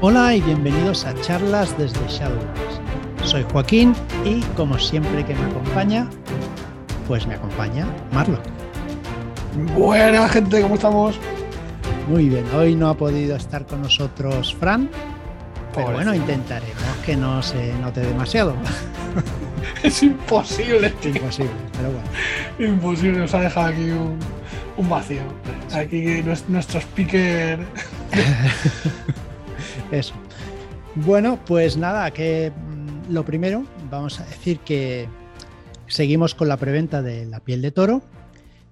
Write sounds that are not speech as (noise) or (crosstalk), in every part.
Hola y bienvenidos a charlas desde Shadowlands. Soy Joaquín y como siempre que me acompaña, pues me acompaña Marlo. Buena gente, ¿cómo estamos? Muy bien, hoy no ha podido estar con nosotros Fran, pero bueno, intentaremos que no se note demasiado. (laughs) Es imposible. Es imposible, pero bueno. Imposible, nos ha dejado aquí un, un vacío. Aquí nues- nuestro speaker. (laughs) Eso. Bueno, pues nada, que mm, lo primero, vamos a decir que seguimos con la preventa de la piel de toro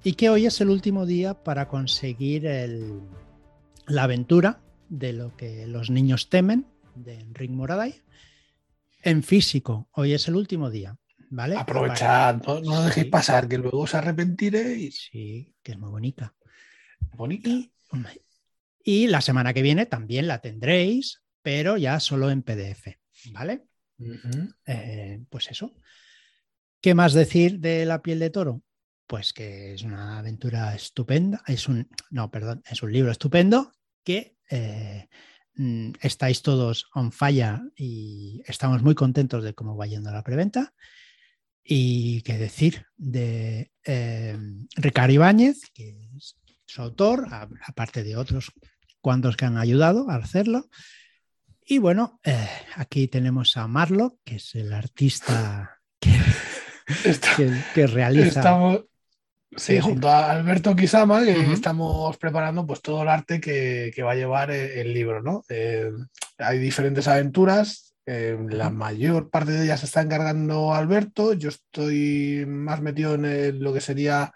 y que hoy es el último día para conseguir el- la aventura de lo que los niños temen de Enric Moraday en físico. Hoy es el último día, ¿vale? Aprovechad, no, dejéis Sí. pasar, que luego os arrepentiréis. Sí, que es muy bonita. Bonita. Y, y la semana que viene también la tendréis, pero ya solo en PDF, ¿vale? Eh, pues eso. ¿Qué más decir de la piel de toro? Pues que es una aventura estupenda. Es un, no, perdón, es un libro estupendo que eh, mm, estáis todos on fire y estamos muy contentos de cómo va yendo la preventa. Y qué decir de eh, Ricardo Ibáñez, que es su autor, aparte de otros cuantos que han ayudado a hacerlo. Y bueno, eh, aquí tenemos a Marlo, que es el artista que, Está- que- que realiza. estamos. Sí, junto a Alberto Kisama, que estamos preparando pues todo el arte que, que va a llevar el, el libro, ¿no? Eh, hay diferentes aventuras, eh, la mayor parte de ellas se está encargando Alberto, yo estoy más metido en el- lo que sería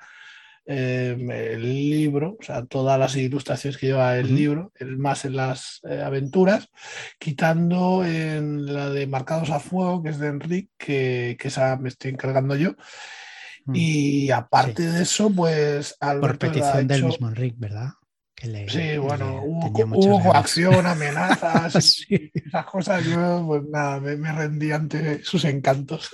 eh, el libro, o sea, todas las ilustraciones que lleva el libro, el más en las eh, aventuras, quitando en la de Marcados a Fuego, que es de Enrique, que, que esa me estoy encargando yo. Mm, Y aparte de eso, pues Por Alberto ha petición del hecho- mismo Enric, ¿verdad? Que le- Sí, le bueno, hubo, muchas hubo coacción, (laughs) amenazas, Sí. esas cosas. Yo, pues nada, me, me rendí ante sus encantos.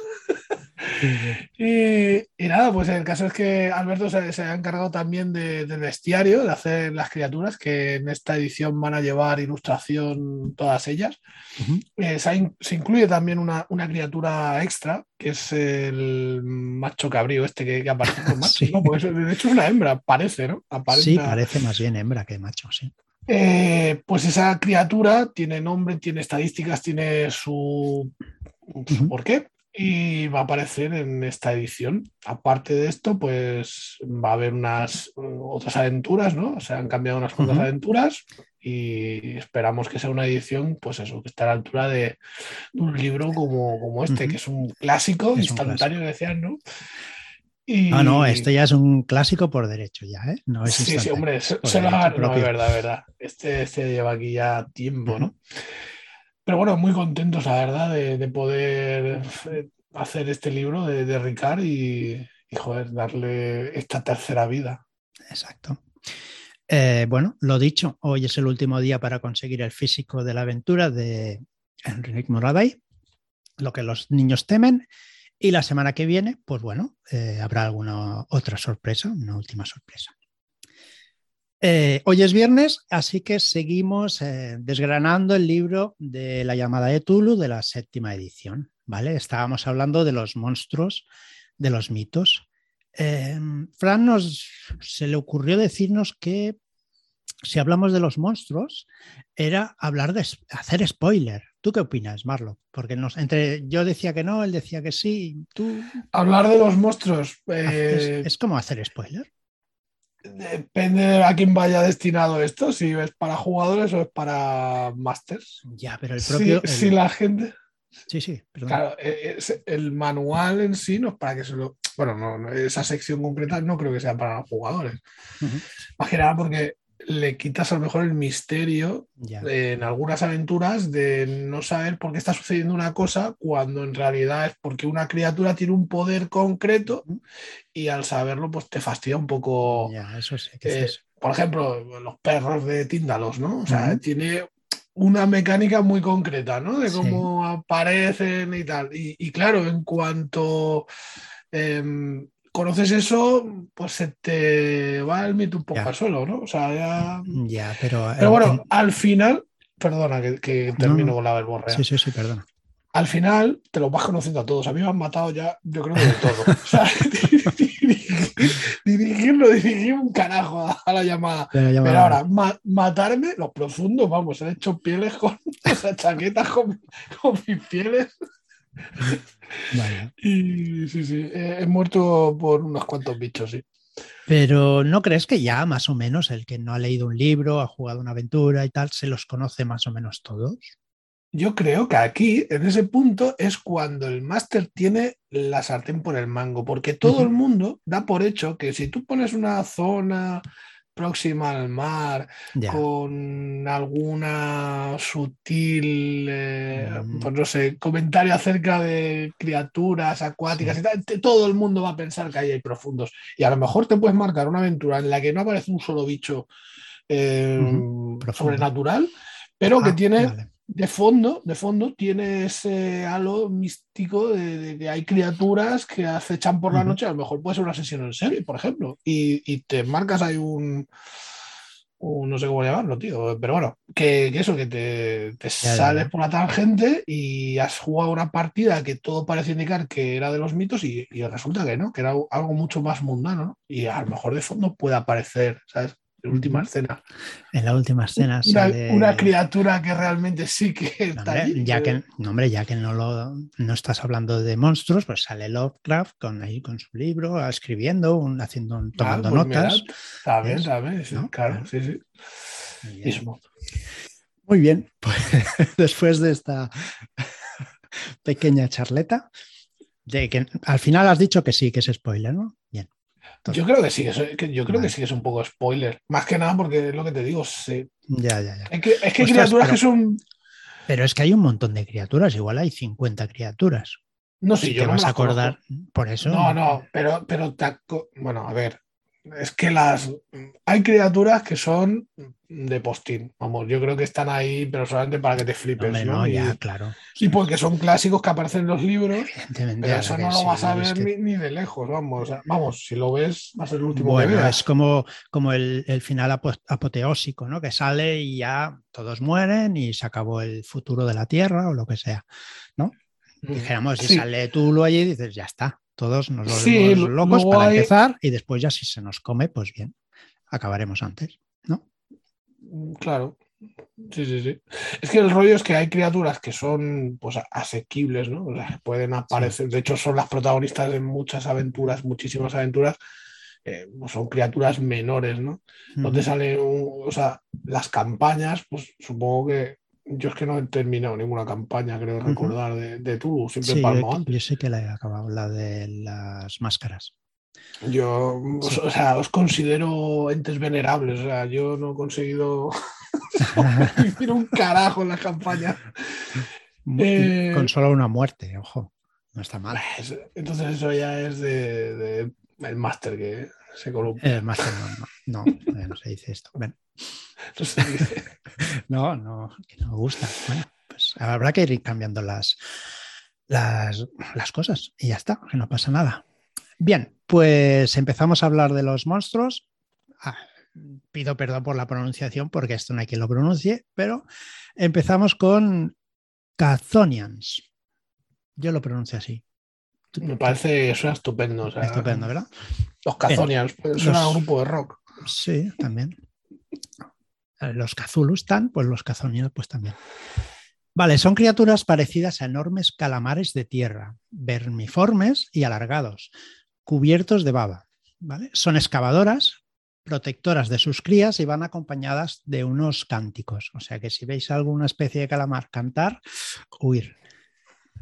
(laughs) Y, y nada, pues el caso es que Alberto se, se ha encargado también de- del bestiario, de hacer las criaturas, que en esta edición van a llevar ilustración todas ellas. Eh, se, ha in- se incluye también una, una criatura extra, que es el macho cabrío este que, que aparece con (laughs) macho, Sí. ¿no? Eso- de hecho es una hembra, parece, ¿no? Aparenta- Sí, parece más bien hembra que macho, sí. Eh, pues esa criatura tiene nombre, tiene estadísticas, tiene su, su Ujú. porqué y va a aparecer en esta edición. Aparte de esto, pues va a haber unas eh, otras aventuras, ¿no? Se han cambiado unas cuantas aventuras y esperamos que sea una edición, pues eso, que esté a la altura de, un libro como, como este, que es un clásico Es un instantáneo, decían, ¿no? Y... Ah, no, este ya es un clásico por derecho ya, ¿eh? No es Sí, sí, hombre, se, lo ha- no, es verdad, es verdad. Este, este lleva aquí ya tiempo. ¿no? Pero bueno, muy contentos, la verdad, de, de poder eh, hacer este libro de, de Ricard y, joder, darle esta tercera vida. Exacto. Eh, bueno, lo dicho, hoy es el último día para conseguir el físico de la aventura de Enrique Moraday, lo que los niños temen. Y la semana que viene, pues bueno, eh, habrá alguna otra sorpresa, una última sorpresa. Eh, hoy es viernes, así que seguimos eh, desgranando el libro de la llamada de Tulu de la séptima edición. ¿vale? Estábamos hablando de los monstruos, de los mitos. Eh, Fran nos se le ocurrió decirnos que si hablamos de los monstruos, era hablar de hacer spoiler. ¿Tú qué opinas, Marlo? Porque nos, entre yo decía que no, él decía que sí. Tú Hablar de los monstruos es, eh, es como hacer spoiler. Depende de a quién vaya destinado esto, si es para jugadores o es para masters. Ya, pero el Si- propio. el- si la gente. Sí, sí, perdón. Claro, eh, es- el manual en sí no es para que se lo. Bueno, no, esa sección concreta no creo que sea para los jugadores. Ujú, Más que nada porque le quitas a lo mejor el misterio de- en algunas aventuras de no saber por qué está sucediendo una cosa cuando en realidad es porque una criatura tiene un poder concreto y al saberlo pues te fastidia un poco. Eso sí. Eh, es- por ejemplo, los perros de Tíndalos, ¿no? O sea, tiene una mecánica muy concreta, ¿no? De Sí. cómo aparecen y tal. Y, y claro, en cuanto em, conoces eso, pues se te va el mito un poco Ya. al suelo, ¿no? O sea, ya... Ya, pero. Pero bueno, en- al final perdona que, termino con la verborrea. Sí, sí, sí, perdona. Al final te los vas conociendo a todos. A mí me han matado ya, yo creo que de todo. o sea, (laughs) dirigirlo, dirigir un carajo a la llamada. Pero ahora, matarme, los profundos, vamos, han hecho pieles con, (laughs) o chaquetas con, mis pieles. (laughs) Y sí, sí, he, muerto por unos cuantos bichos, sí. Pero ¿no crees que ya más o menos el que no ha leído un libro, ha jugado una aventura y tal, se los conoce más o menos todos? Yo creo que aquí, en ese punto, es cuando el máster tiene la sartén por el mango, porque todo el mundo da por hecho que si tú pones una zona próxima al mar, con alguna sutil, eh, mm. pues no sé, comentario acerca de criaturas acuáticas y tal, todo el mundo va a pensar que ahí hay profundos. Y a lo mejor te puedes marcar una aventura en la que no aparece un solo bicho eh, sobrenatural, pero que ah, tiene de fondo, de fondo tiene ese halo místico de, que hay criaturas que acechan por la noche, a lo mejor puede ser una sesión en serie, por ejemplo, y, te marcas ahí un, no sé cómo llamarlo, tío, pero bueno, que, eso, que te, sales por la tangente y has jugado una partida que todo parece indicar que era de los mitos y, resulta que no, que era algo mucho más mundano, ¿no? Y a lo mejor de fondo puede aparecer, ¿sabes? En última escena. En la última escena. Una, criatura que realmente sí que está Ya que, no, hombre, ya que no, lo, no estás hablando de monstruos, pues sale Lovecraft con, ahí, con su libro, escribiendo, haciendo, ah, tomando pues notas. sabes, sabes, claro, sí, sí. Muy bien, (laughs) pues después de esta (laughs) pequeña charleta, de que al final has dicho que sí, que es spoiler, ¿no? Bien. Yo creo que sí, yo creo que sí es un poco spoiler. Más que nada porque es lo que te digo. Sí. Ya, ya, ya. Es que, es que criaturas que son. Pero es que hay un montón de criaturas, igual hay 50 criaturas. No sé, si yo te vas a acordar por eso. No, no, pero, pero bueno, a ver, es que las hay criaturas que son de postín. Vamos, yo creo que están ahí, pero solamente para que te flipes. ¿no? ya, claro. Y porque son clásicos que aparecen en los libros. Pero eso no lo vas a ver ni, de lejos, vamos. vamos, si lo ves, va a ser el último bueno, es como, como el, final apoteósico, ¿no? Que sale y ya todos mueren y se acabó el futuro de la Tierra o lo que sea, ¿no? Mm, Dijéramos, si sale Tulu allí, dices, ya está, todos nos volvemos locos para empezar y después ya si se nos come, pues bien, acabaremos antes, ¿no? Mm, claro. Sí, sí, sí. Es que el rollo es que hay criaturas que son pues asequibles, ¿no? O sea, pueden aparecer, de hecho son las protagonistas de muchas aventuras, muchísimas aventuras, eh, pues son criaturas menores, ¿no? Donde salen, o sea, las campañas, pues supongo que yo es que no he terminado ninguna campaña, creo recordar, de, de Tulu, siempre sí, palmo antes. Yo sé que la he acabado, la de las máscaras. Yo, o sea, os considero entes venerables, o sea, yo no he conseguido (laughs) (laughs) decir un carajo en la campaña. Eh, con solo una muerte, ojo, no está mal. Entonces eso ya es de, el máster que se columpia. El máster no, no, no, (laughs) se dice esto. No, (laughs) no, que no me gusta. Bueno, pues habrá que ir cambiando las, las, las cosas y ya está, que no pasa nada. Bien, pues empezamos a hablar de los monstruos. Ah, pido perdón por la pronunciación porque esto no hay quien lo pronuncie, pero empezamos con Cazonians. Yo lo pronuncio así. Me parece, suena estupendo. estupendo, ¿verdad? Los Cazonians, suena un grupo de rock. Sí, también. Los Cazulus están, pues los Cazonians pues también. Vale, son criaturas parecidas a enormes calamares de tierra, vermiformes y alargados, cubiertos de baba. ¿vale? Son excavadoras, protectoras de sus crías y van acompañadas de unos cánticos. O sea que si veis alguna especie de calamar cantar, huir.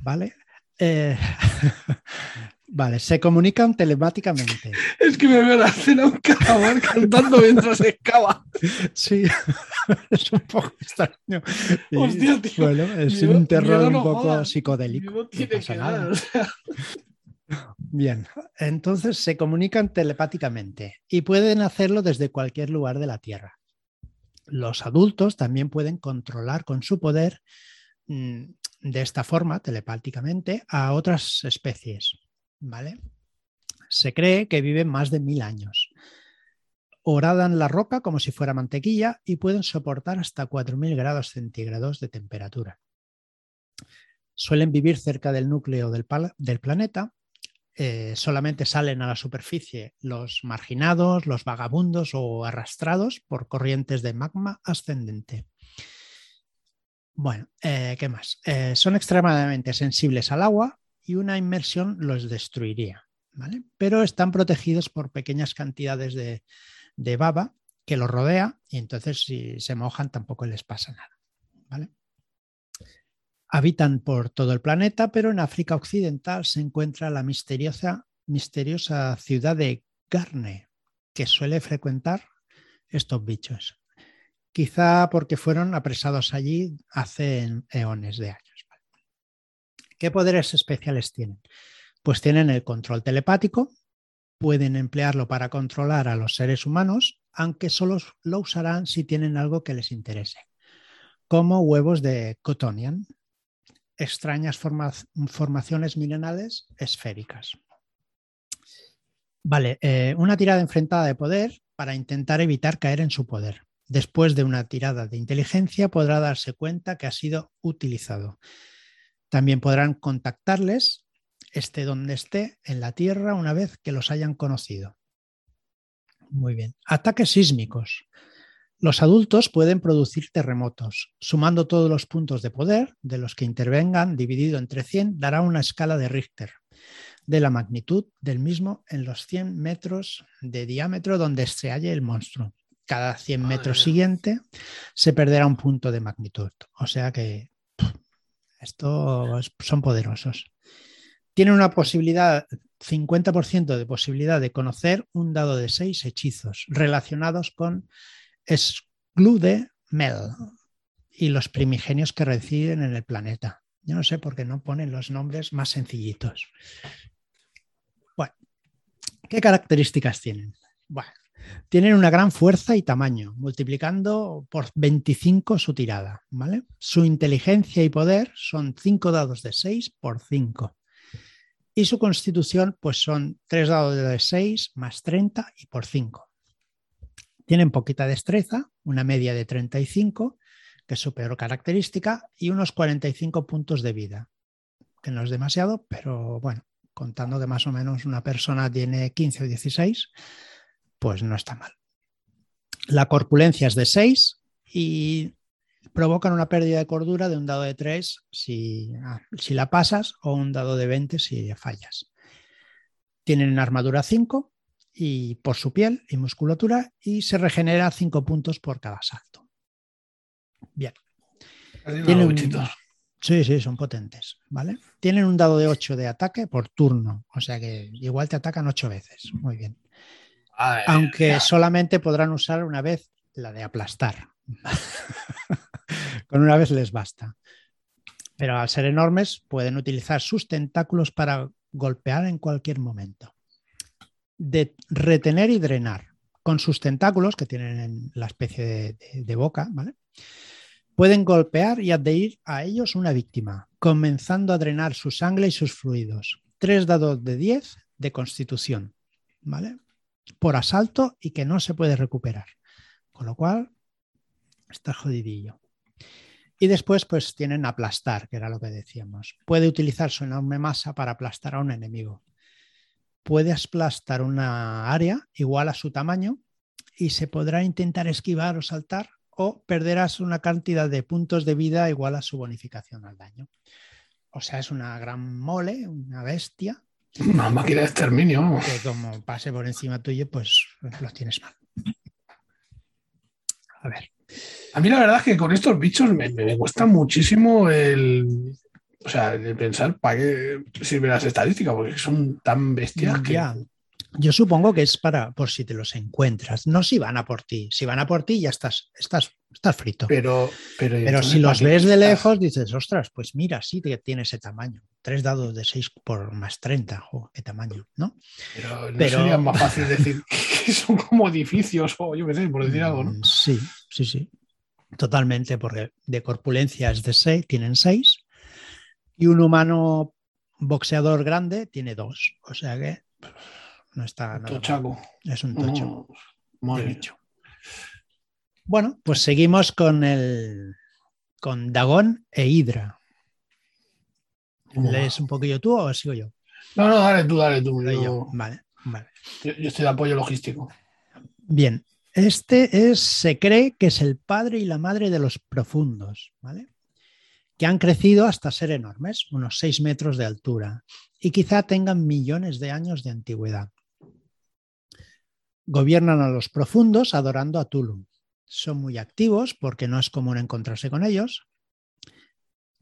¿Vale? Eh, (laughs) vale, se comunican telemáticamente. (laughs) Es que me veo la cena un calamar cantando mientras se excava. Sí, (laughs) es un poco extraño. Hostia, tío. Bueno, es un terror un poco psicodélico. No tiene que nada. Bien, entonces se comunican telepáticamente y pueden hacerlo desde cualquier lugar de la Tierra. Los adultos también pueden controlar con su poder mm, de esta forma, telepáticamente, a otras especies. ¿Vale? Se cree que viven más de mil años. horadan la roca como si fuera mantequilla y pueden soportar hasta 4.000 grados centígrados de temperatura. Suelen vivir cerca del núcleo del, planeta. Eh, solamente salen a la superficie los marginados, los vagabundos o arrastrados por corrientes de magma ascendente. Bueno, eh, ¿qué más? Eh, son extremadamente sensibles al agua y una inmersión los destruiría, ¿vale? Pero están protegidos por pequeñas cantidades de, de baba que los rodea y entonces si se mojan tampoco les pasa nada. ¿vale? Habitan por todo el planeta, pero en África Occidental se encuentra la misteriosa, misteriosa ciudad de Garne, que suele frecuentar estos bichos. Quizá porque fueron apresados allí hace eones de años. ¿Qué poderes especiales tienen? Pues tienen el control telepático, pueden emplearlo para controlar a los seres humanos, aunque solo lo usarán si tienen algo que les interese, como huevos de Cotonian, extrañas formaciones minerales esféricas. Vale, eh, una tirada enfrentada de poder para intentar evitar caer en su poder. Después de una tirada de inteligencia podrá darse cuenta que ha sido utilizado. También podrán contactarles esté donde esté en la Tierra una vez que los hayan conocido. Muy bien. Ataques sísmicos. Los adultos pueden producir terremotos. Sumando todos los puntos de poder de los que intervengan, dividido entre 100, dará una escala de Richter de la magnitud del mismo en los 100 metros de diámetro donde se halle el monstruo. Cada 100 metros siguiente se perderá un punto de magnitud. O sea que estos son poderosos tiene una posibilidad, 50% de posibilidad de conocer un dado de seis hechizos relacionados con Exclude Mel y los primigenios que residen en el planeta. Yo no sé por qué no ponen los nombres más sencillitos. Bueno, ¿qué características tienen? Bueno, tienen una gran fuerza y tamaño, multiplicando por 25 su tirada. ¿vale? Su inteligencia y poder son 5 dados de 6 por 5. Y su constitución, pues son tres dados de 6 más 30 y por 5. Tienen poquita destreza, una media de 35, que es su peor característica, y unos 45 puntos de vida, que no es demasiado, pero bueno, contando que más o menos una persona tiene 15 o 16, pues no está mal. La corpulencia es de 6 y provocan una pérdida de cordura de un dado de 3 si, ah, si la pasas o un dado de 20 si fallas. Tienen armadura 5 y por su piel y musculatura y se regenera 5 puntos por cada salto. Bien. Tienen, sí, sí, son potentes, ¿vale? Tienen un dado de 8 de ataque por turno, o sea que igual te atacan 8 veces. Muy bien. Aunque solamente podrán usar una vez la de aplastar. Con una vez les basta. Pero al ser enormes pueden utilizar sus tentáculos para golpear en cualquier momento. De retener y drenar. Con sus tentáculos, que tienen la especie de, boca, pueden golpear y adherir a ellos una víctima, comenzando a drenar su sangre y sus fluidos. Tres dados de 10 de constitución, ¿vale? Por asalto y que no se puede recuperar. Con lo cual, está jodidillo. Y después, pues tienen aplastar, que era lo que decíamos. Puede utilizar su enorme masa para aplastar a un enemigo. Puede aplastar una área igual a su tamaño y se podrá intentar esquivar o saltar o perderás una cantidad de puntos de vida igual a su bonificación al daño. O sea, es una gran mole, una bestia. (laughs) Una máquina de exterminio. Que como pase por encima tuyo, pues los tienes mal. A ver. A mí la verdad es que con estos bichos me, cuesta muchísimo el, o sea, el pensar para qué sirven las estadísticas, porque son tan bestias que... Yo supongo que es para por si te los encuentras, no si van a por ti. Si van a por ti ya estás, estás, estás frito. Pero, pero, pero si los ves de lejos dices, ostras, pues mira, sí que tiene ese tamaño. Tres dados de 6 por más 30, oh, qué tamaño, ¿no? Pero, ¿no sería más fácil decir (laughs) que son como edificios o yo qué sé, por decir algo, ¿no? Sí, sí, sí. Totalmente, porque de corpulencia es de 6, tienen 6 y un humano boxeador grande tiene 2. O sea que no está. Tochaco. Es un tocho. Bicho. Bueno, pues seguimos con el con Dagón e Hidra. ¿Lees un poquillo tú o sigo yo? No, no, dale tú, dale tú. Leo Yo, yo. Vale, vale. yo- yo estoy de apoyo logístico. Bien, este es, se cree que es el padre y la madre de los profundos, ¿vale? Que han crecido hasta ser enormes, unos 6 metros de altura, y quizá tengan millones de años de antigüedad. Gobiernan a los profundos adorando a Tulu. Son muy activos porque no es común encontrarse con ellos,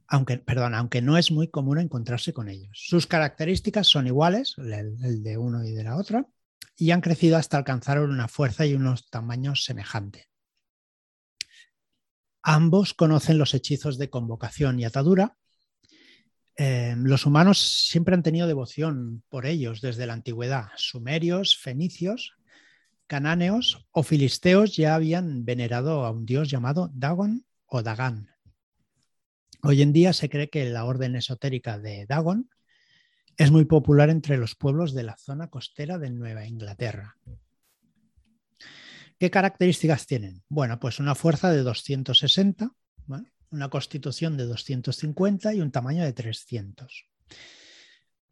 aunque, perdón, aunque no es muy común encontrarse con ellos. Sus características son iguales, el, de uno y de la otra, y han crecido hasta alcanzar una fuerza y unos tamaños semejantes. Ambos conocen los hechizos de convocación y atadura. Eh, los humanos siempre han tenido devoción por ellos desde la antigüedad. Sumerios, fenicios, canáneos o filisteos ya habían venerado a un dios llamado Dagon o Dagan. Hoy en día se cree que la orden esotérica de Dagon es muy popular entre los pueblos de la zona costera de Nueva Inglaterra. ¿Qué características tienen? Bueno, pues una fuerza de 260, ¿vale? una constitución de 250 y un tamaño de 300.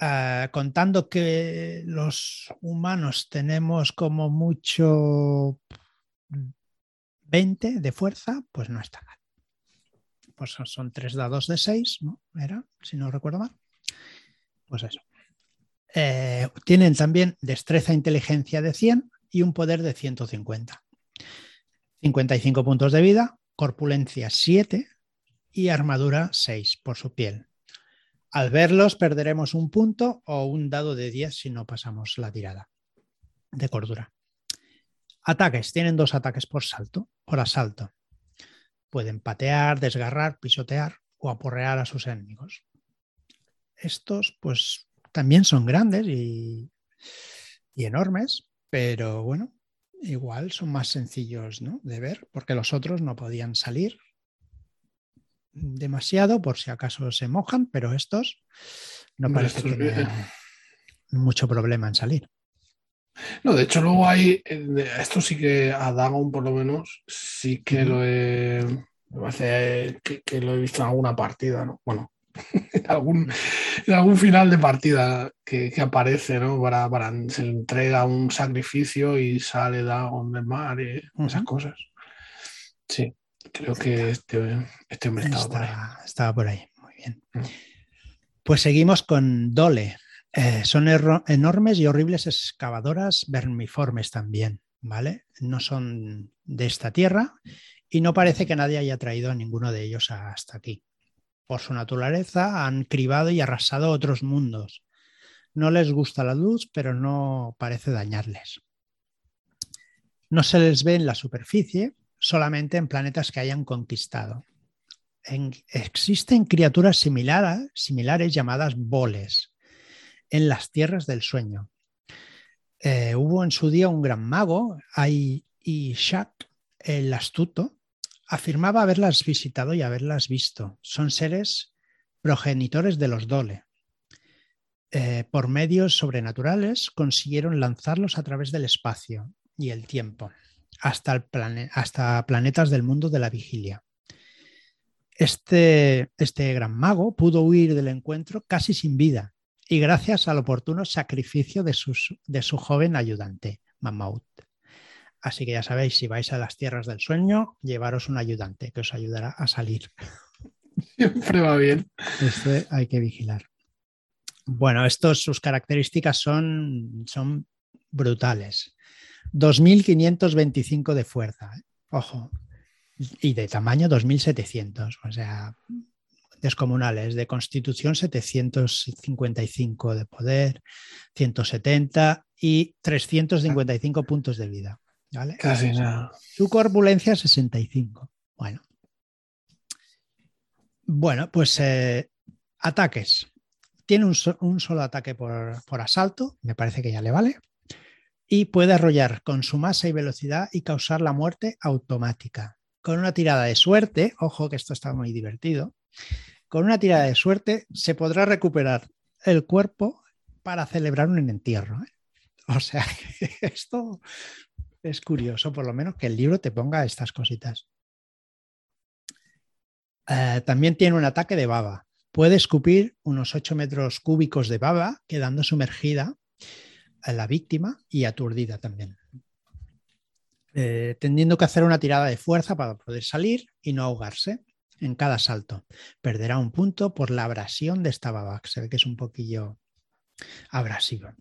Uh, contando que los humanos tenemos como mucho 20 de fuerza, pues no está mal. Pues son, tres dados de 6, ¿no? Era, si no recuerdo mal. Pues eso. Eh, tienen también destreza e inteligencia de 100 y un poder de 150. 55 puntos de vida, corpulencia 7 y armadura 6 por su piel. Al verlos perderemos un punto o un dado de 10 si no pasamos la tirada de cordura. Ataques. Tienen dos ataques por salto, por asalto. Pueden patear, desgarrar, pisotear o aporrear a sus enemigos. Estos, pues, también son grandes y, y enormes, pero bueno, igual son más sencillos ¿no? de ver, porque los otros no podían salir demasiado por si acaso se mojan, pero estos no parece que mucho problema en salir. No, de hecho, luego hay. eh, Esto sí que a Dagon, por lo menos, sí que lo he. Me parece que, que lo he visto en alguna partida, ¿no? Bueno, (laughs) en algún, en algún final de partida que, que aparece, ¿no? Para, para se entrega un sacrificio y sale Dagon del mar y esas cosas. Sí, creo que este, este hombre estaba por ahí. Estaba por ahí, muy bien. Mm. Pues seguimos con Dole. Eh, son enormes y horribles excavadoras vermiformes también, ¿vale? No son de esta tierra y no parece que nadie haya traído a ninguno de ellos hasta aquí. Por su naturaleza han cribado y arrasado otros mundos. No les gusta la luz, pero no parece dañarles. No se les ve en la superficie, solamente en planetas que hayan conquistado. En- existen criaturas similares llamadas boles en las tierras del sueño. Eh, hubo en su día un gran mago, Ai Ishak, el astuto, afirmaba haberlas visitado y haberlas visto. Son seres progenitores de los Dole. Eh, por medios sobrenaturales consiguieron lanzarlos a través del espacio y el tiempo hasta, hasta planetas del mundo de la vigilia. Este, este gran mago pudo huir del encuentro casi sin vida y gracias al oportuno sacrificio de, sus- de su joven ayudante, Mamaut. Así que ya sabéis, si vais a las tierras del sueño, llevaros un ayudante que os ayudará a salir. (laughs) Siempre va bien. Este hay que vigilar. Bueno, estos, sus características son, son brutales. 2.525 de fuerza, ¿eh? ojo, y de tamaño 2.700, o sea, descomunales. De constitución 755 de poder, 170 y 355 puntos de vida. ¿vale? Casi nada. Su corpulencia 65. Bueno. Bueno, pues eh, ataques. Tiene un, so- un solo ataque por, por asalto, me parece que ya le vale. Y puede arrollar con su masa y velocidad y causar la muerte automática. Con una tirada de suerte, ojo que esto está muy divertido, con una tirada de suerte se podrá recuperar el cuerpo para celebrar un entierro. ¿eh? O sea, (laughs) esto es curioso, por lo menos, que el libro te ponga estas cositas. Eh, también tiene un ataque de baba. Puede escupir unos 8 metros cúbicos de baba, quedando sumergida a la víctima y aturdida también. Eh, teniendo que hacer una tirada de fuerza para poder salir y no ahogarse en cada salto. Perderá un punto por la abrasión de esta baba, que se ve que es un poquillo abrasiva.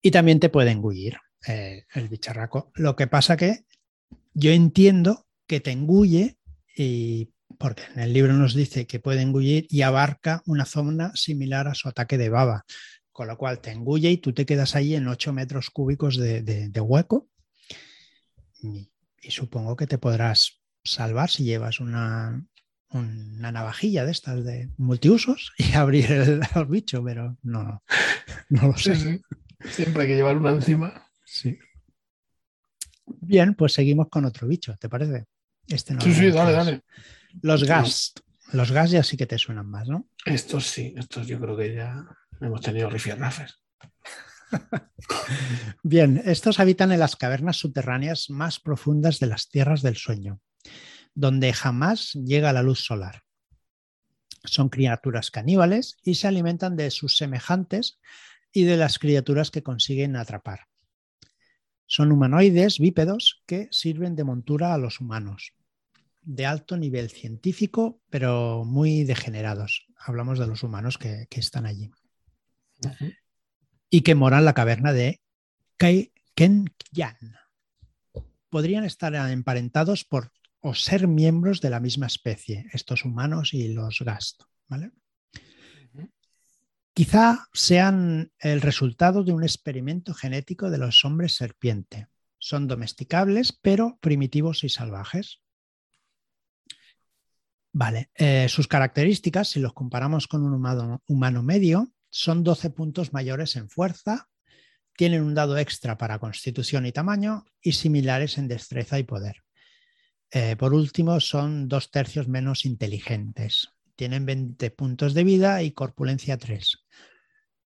Y también te puede engullir eh, el bicharraco. Lo que pasa que yo entiendo que te engulle y porque en el libro nos dice que puede engullir y abarca una zona similar a su ataque de baba, con lo cual te engulle y tú te quedas ahí en 8 metros cúbicos de, hueco y, supongo que te podrás salvar si llevas una, una navajilla de estas de multiusos y (laughs) abrir el, bicho, pero no, no lo sé. Siempre hay que llevar una encima. Sí. Bien, pues seguimos con otro bicho, ¿te parece? Este no sí, sí, dale, dale. Los gas. Los gas ya sí que te suenan más, ¿no? Estos sí, estos yo creo que ya hemos tenido rifirrafes. (laughs) Bien, estos habitan en las cavernas subterráneas más profundas de las tierras del sueño, donde jamás llega la luz solar. Son criaturas caníbales y se alimentan de sus semejantes y de las criaturas que consiguen atrapar. Son humanoides bípedos que sirven de montura a los humanos, de alto nivel científico, pero muy degenerados. Hablamos de los humanos que, están allí. Y que moran en la caverna de Kenkyan. Podrían estar emparentados por o ser miembros de la misma especie, estos humanos y los Gast. ¿vale? Quizá sean el resultado de un experimento genético de los hombres serpiente. Son domesticables, pero primitivos y salvajes. Vale, eh, sus características, si los comparamos con un humano, humano, medio, son 12 puntos mayores en fuerza, tienen un dado extra para constitución y tamaño y similares en destreza y poder. Eh, por último, son dos tercios menos inteligentes. Tienen 20 puntos de vida y corpulencia 3.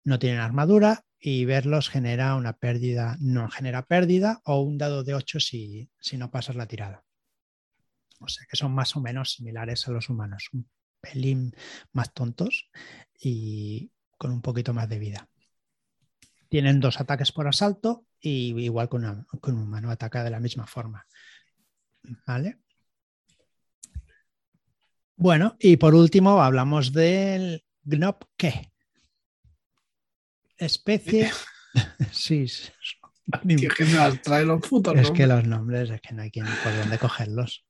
No tienen armadura y verlos genera una pérdida, no genera pérdida o un dado de 8 si, si no pasas la tirada. O sea que son más o menos similares a los humanos, un pelín más tontos y con un poquito más de vida. Tienen dos ataques por asalto y igual con, un humano ataca de la misma forma. ¿Vale? Bueno, y por último hablamos del Gnopke. Especie. (laughs) sí. Es que trae los putos Es que los nombres es que no hay quien por dónde cogerlos.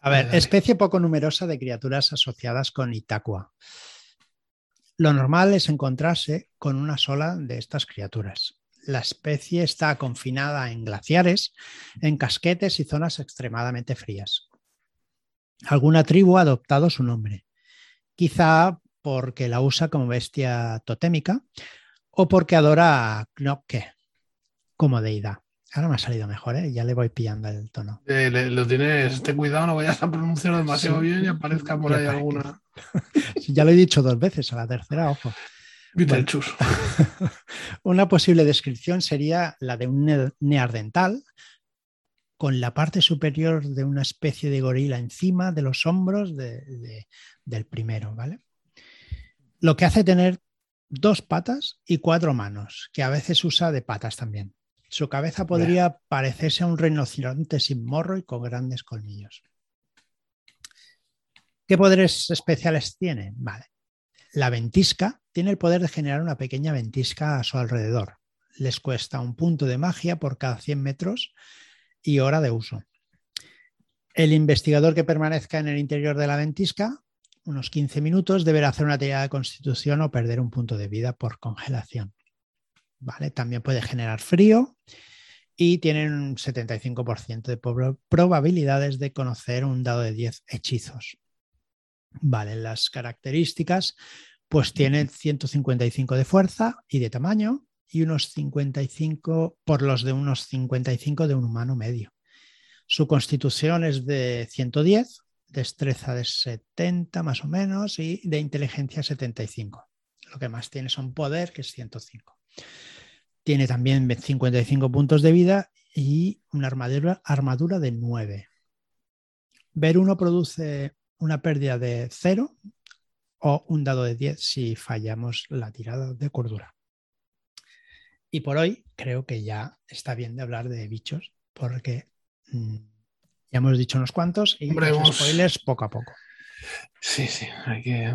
A ver, especie poco numerosa de criaturas asociadas con Itaqua. Lo normal es encontrarse con una sola de estas criaturas la especie está confinada en glaciares, en casquetes y zonas extremadamente frías. Alguna tribu ha adoptado su nombre, quizá porque la usa como bestia totémica o porque adora a Knokke como deidad. Ahora me ha salido mejor, ¿eh? ya le voy pillando el tono. Eh, lo tienes, ten cuidado, no vayas a pronunciarlo demasiado bien y aparezca por ahí alguna. (laughs) ya lo he dicho dos veces, a la tercera, ojo. (laughs) una posible descripción sería la de un neardental con la parte superior de una especie de gorila encima de los hombros del primero, ¿vale? Lo que hace tener dos patas y cuatro manos, que a veces usa de patas también. Su cabeza podría parecerse a un rinoceronte sin morro y con grandes colmillos. ¿Qué poderes especiales tiene? Vale. La ventisca tiene el poder de generar una pequeña ventisca a su alrededor. Les cuesta un punto de magia por cada 100 metros y hora de uso. El investigador que permanezca en el interior de la ventisca unos 15 minutos deberá hacer una tirada de constitución o perder un punto de vida por congelación. ¿Vale? También puede generar frío y tienen un 75% de probabilidades de conocer un dado de 10 hechizos. Vale, las características pues tiene 155 de fuerza y de tamaño y unos 55 por los de unos 55 de un humano medio. Su constitución es de 110, destreza de 70 más o menos y de inteligencia 75. Lo que más tiene son poder, que es 105. Tiene también 55 puntos de vida y una armadura, armadura de 9. Ver 1 produce una pérdida de 0 o un dado de 10 si fallamos la tirada de cordura. Y por hoy creo que ya está bien de hablar de bichos porque mm, ya hemos dicho unos cuantos y los spoilers poco a poco. Sí, sí, hay que.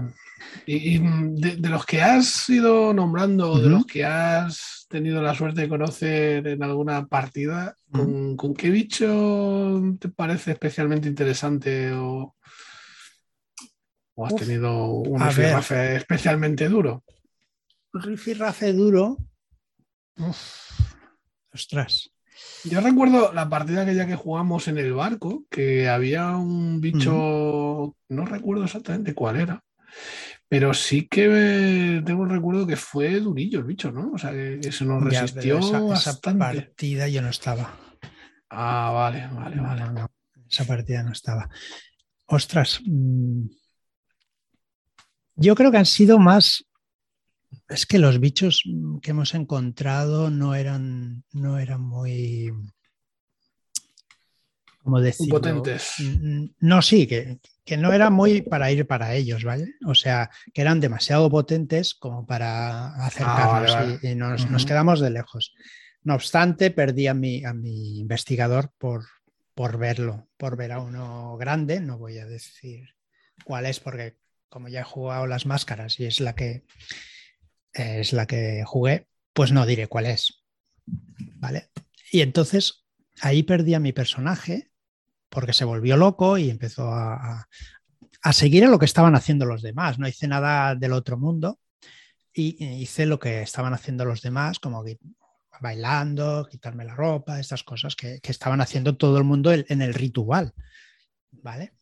Y, y de, de los que has ido nombrando, de Ujú. los que has tenido la suerte de conocer en alguna partida, ¿con, con qué bicho te parece especialmente interesante o, o has Uf, tenido un rifirrafe especialmente duro? Rifirrafe duro. Uf, ostras. Yo recuerdo la partida aquella que jugamos en el barco, que había un bicho, no recuerdo exactamente cuál era, pero sí que tengo el recuerdo que fue durillo el bicho, ¿no? O sea, que, que se nos resistió esa, esa bastante. partida yo no estaba. Ah, vale, vale, No, vale. no. Esa partida no estaba. Ostras. mm, Yo creo que han sido más. Es que los bichos mm, que hemos encontrado no eran, no eran muy. ¿Cómo decirlo? potentes. Mm, No, sí, que, que no era muy para ir para ellos, ¿vale? O sea, que eran demasiado potentes como para acercarnos Ah, vale, y- y, nos, nos quedamos de lejos. No obstante, perdí a mi, a mi investigador por, por verlo, por ver a uno grande. No voy a decir cuál es, porque como ya he jugado las máscaras y es la que es la que jugué, pues no diré cuál es. ¿Vale? Y entonces ahí perdí a mi personaje porque se volvió loco y empezó a, a- seguir a lo que estaban haciendo los demás. No hice nada del otro mundo y hice lo que estaban haciendo los demás, como bailando, quitarme la ropa, estas cosas que, que estaban haciendo todo el mundo en, el ritual. ¿Vale?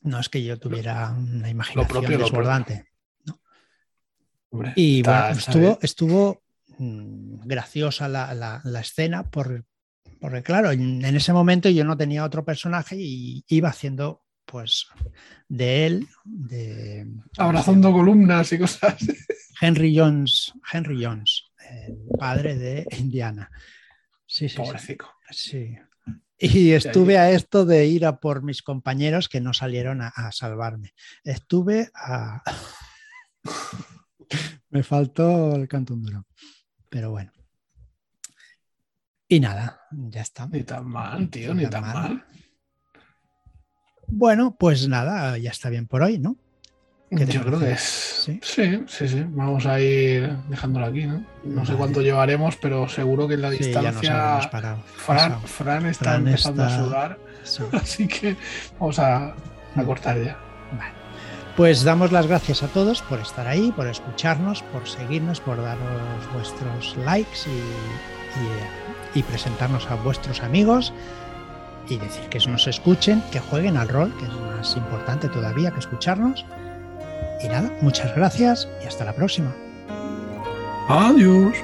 No es que yo tuviera una imaginación propio, lo propio. desbordante. Hombre, Y está- bueno, está estuvo, estuvo mm, graciosa la, la- la escena por, porque, claro, en, en ese momento yo no tenía otro personaje y iba haciendo, pues, de él, de Abrazando columnas y cosas. Henry Jones, Henry Jones, el padre de Indiana. Sí, sí. Pobrecico. Sí. Y estuve a esto de ir a por mis compañeros que no salieron a, a salvarme. Estuve a. (laughs) Me faltó el canto duro. Pero bueno. Y nada, ya está. Ni tan mal, tío, Ni ni tan tan mal. mal. Bueno, pues nada, ya está bien por hoy, ¿no? ¿Qué te Yo creo que es. ¿Sí? ¿Sí? sí, sí, Vamos a ir dejándolo aquí, ¿no? No sé cuánto llevaremos, pero seguro que en la Sí, distancia. parado. Fran. Fran está Fran empezando está- a sudar, Sí. (laughs) así que vamos a, a cortar ya. Vale. Pues damos las gracias a todos por estar ahí, por escucharnos, por seguirnos, por daros vuestros likes y, y- y presentarnos a vuestros amigos y decir que nos escuchen, que jueguen al rol, que es más importante todavía que escucharnos. Y nada, muchas gracias y hasta la próxima. Adiós.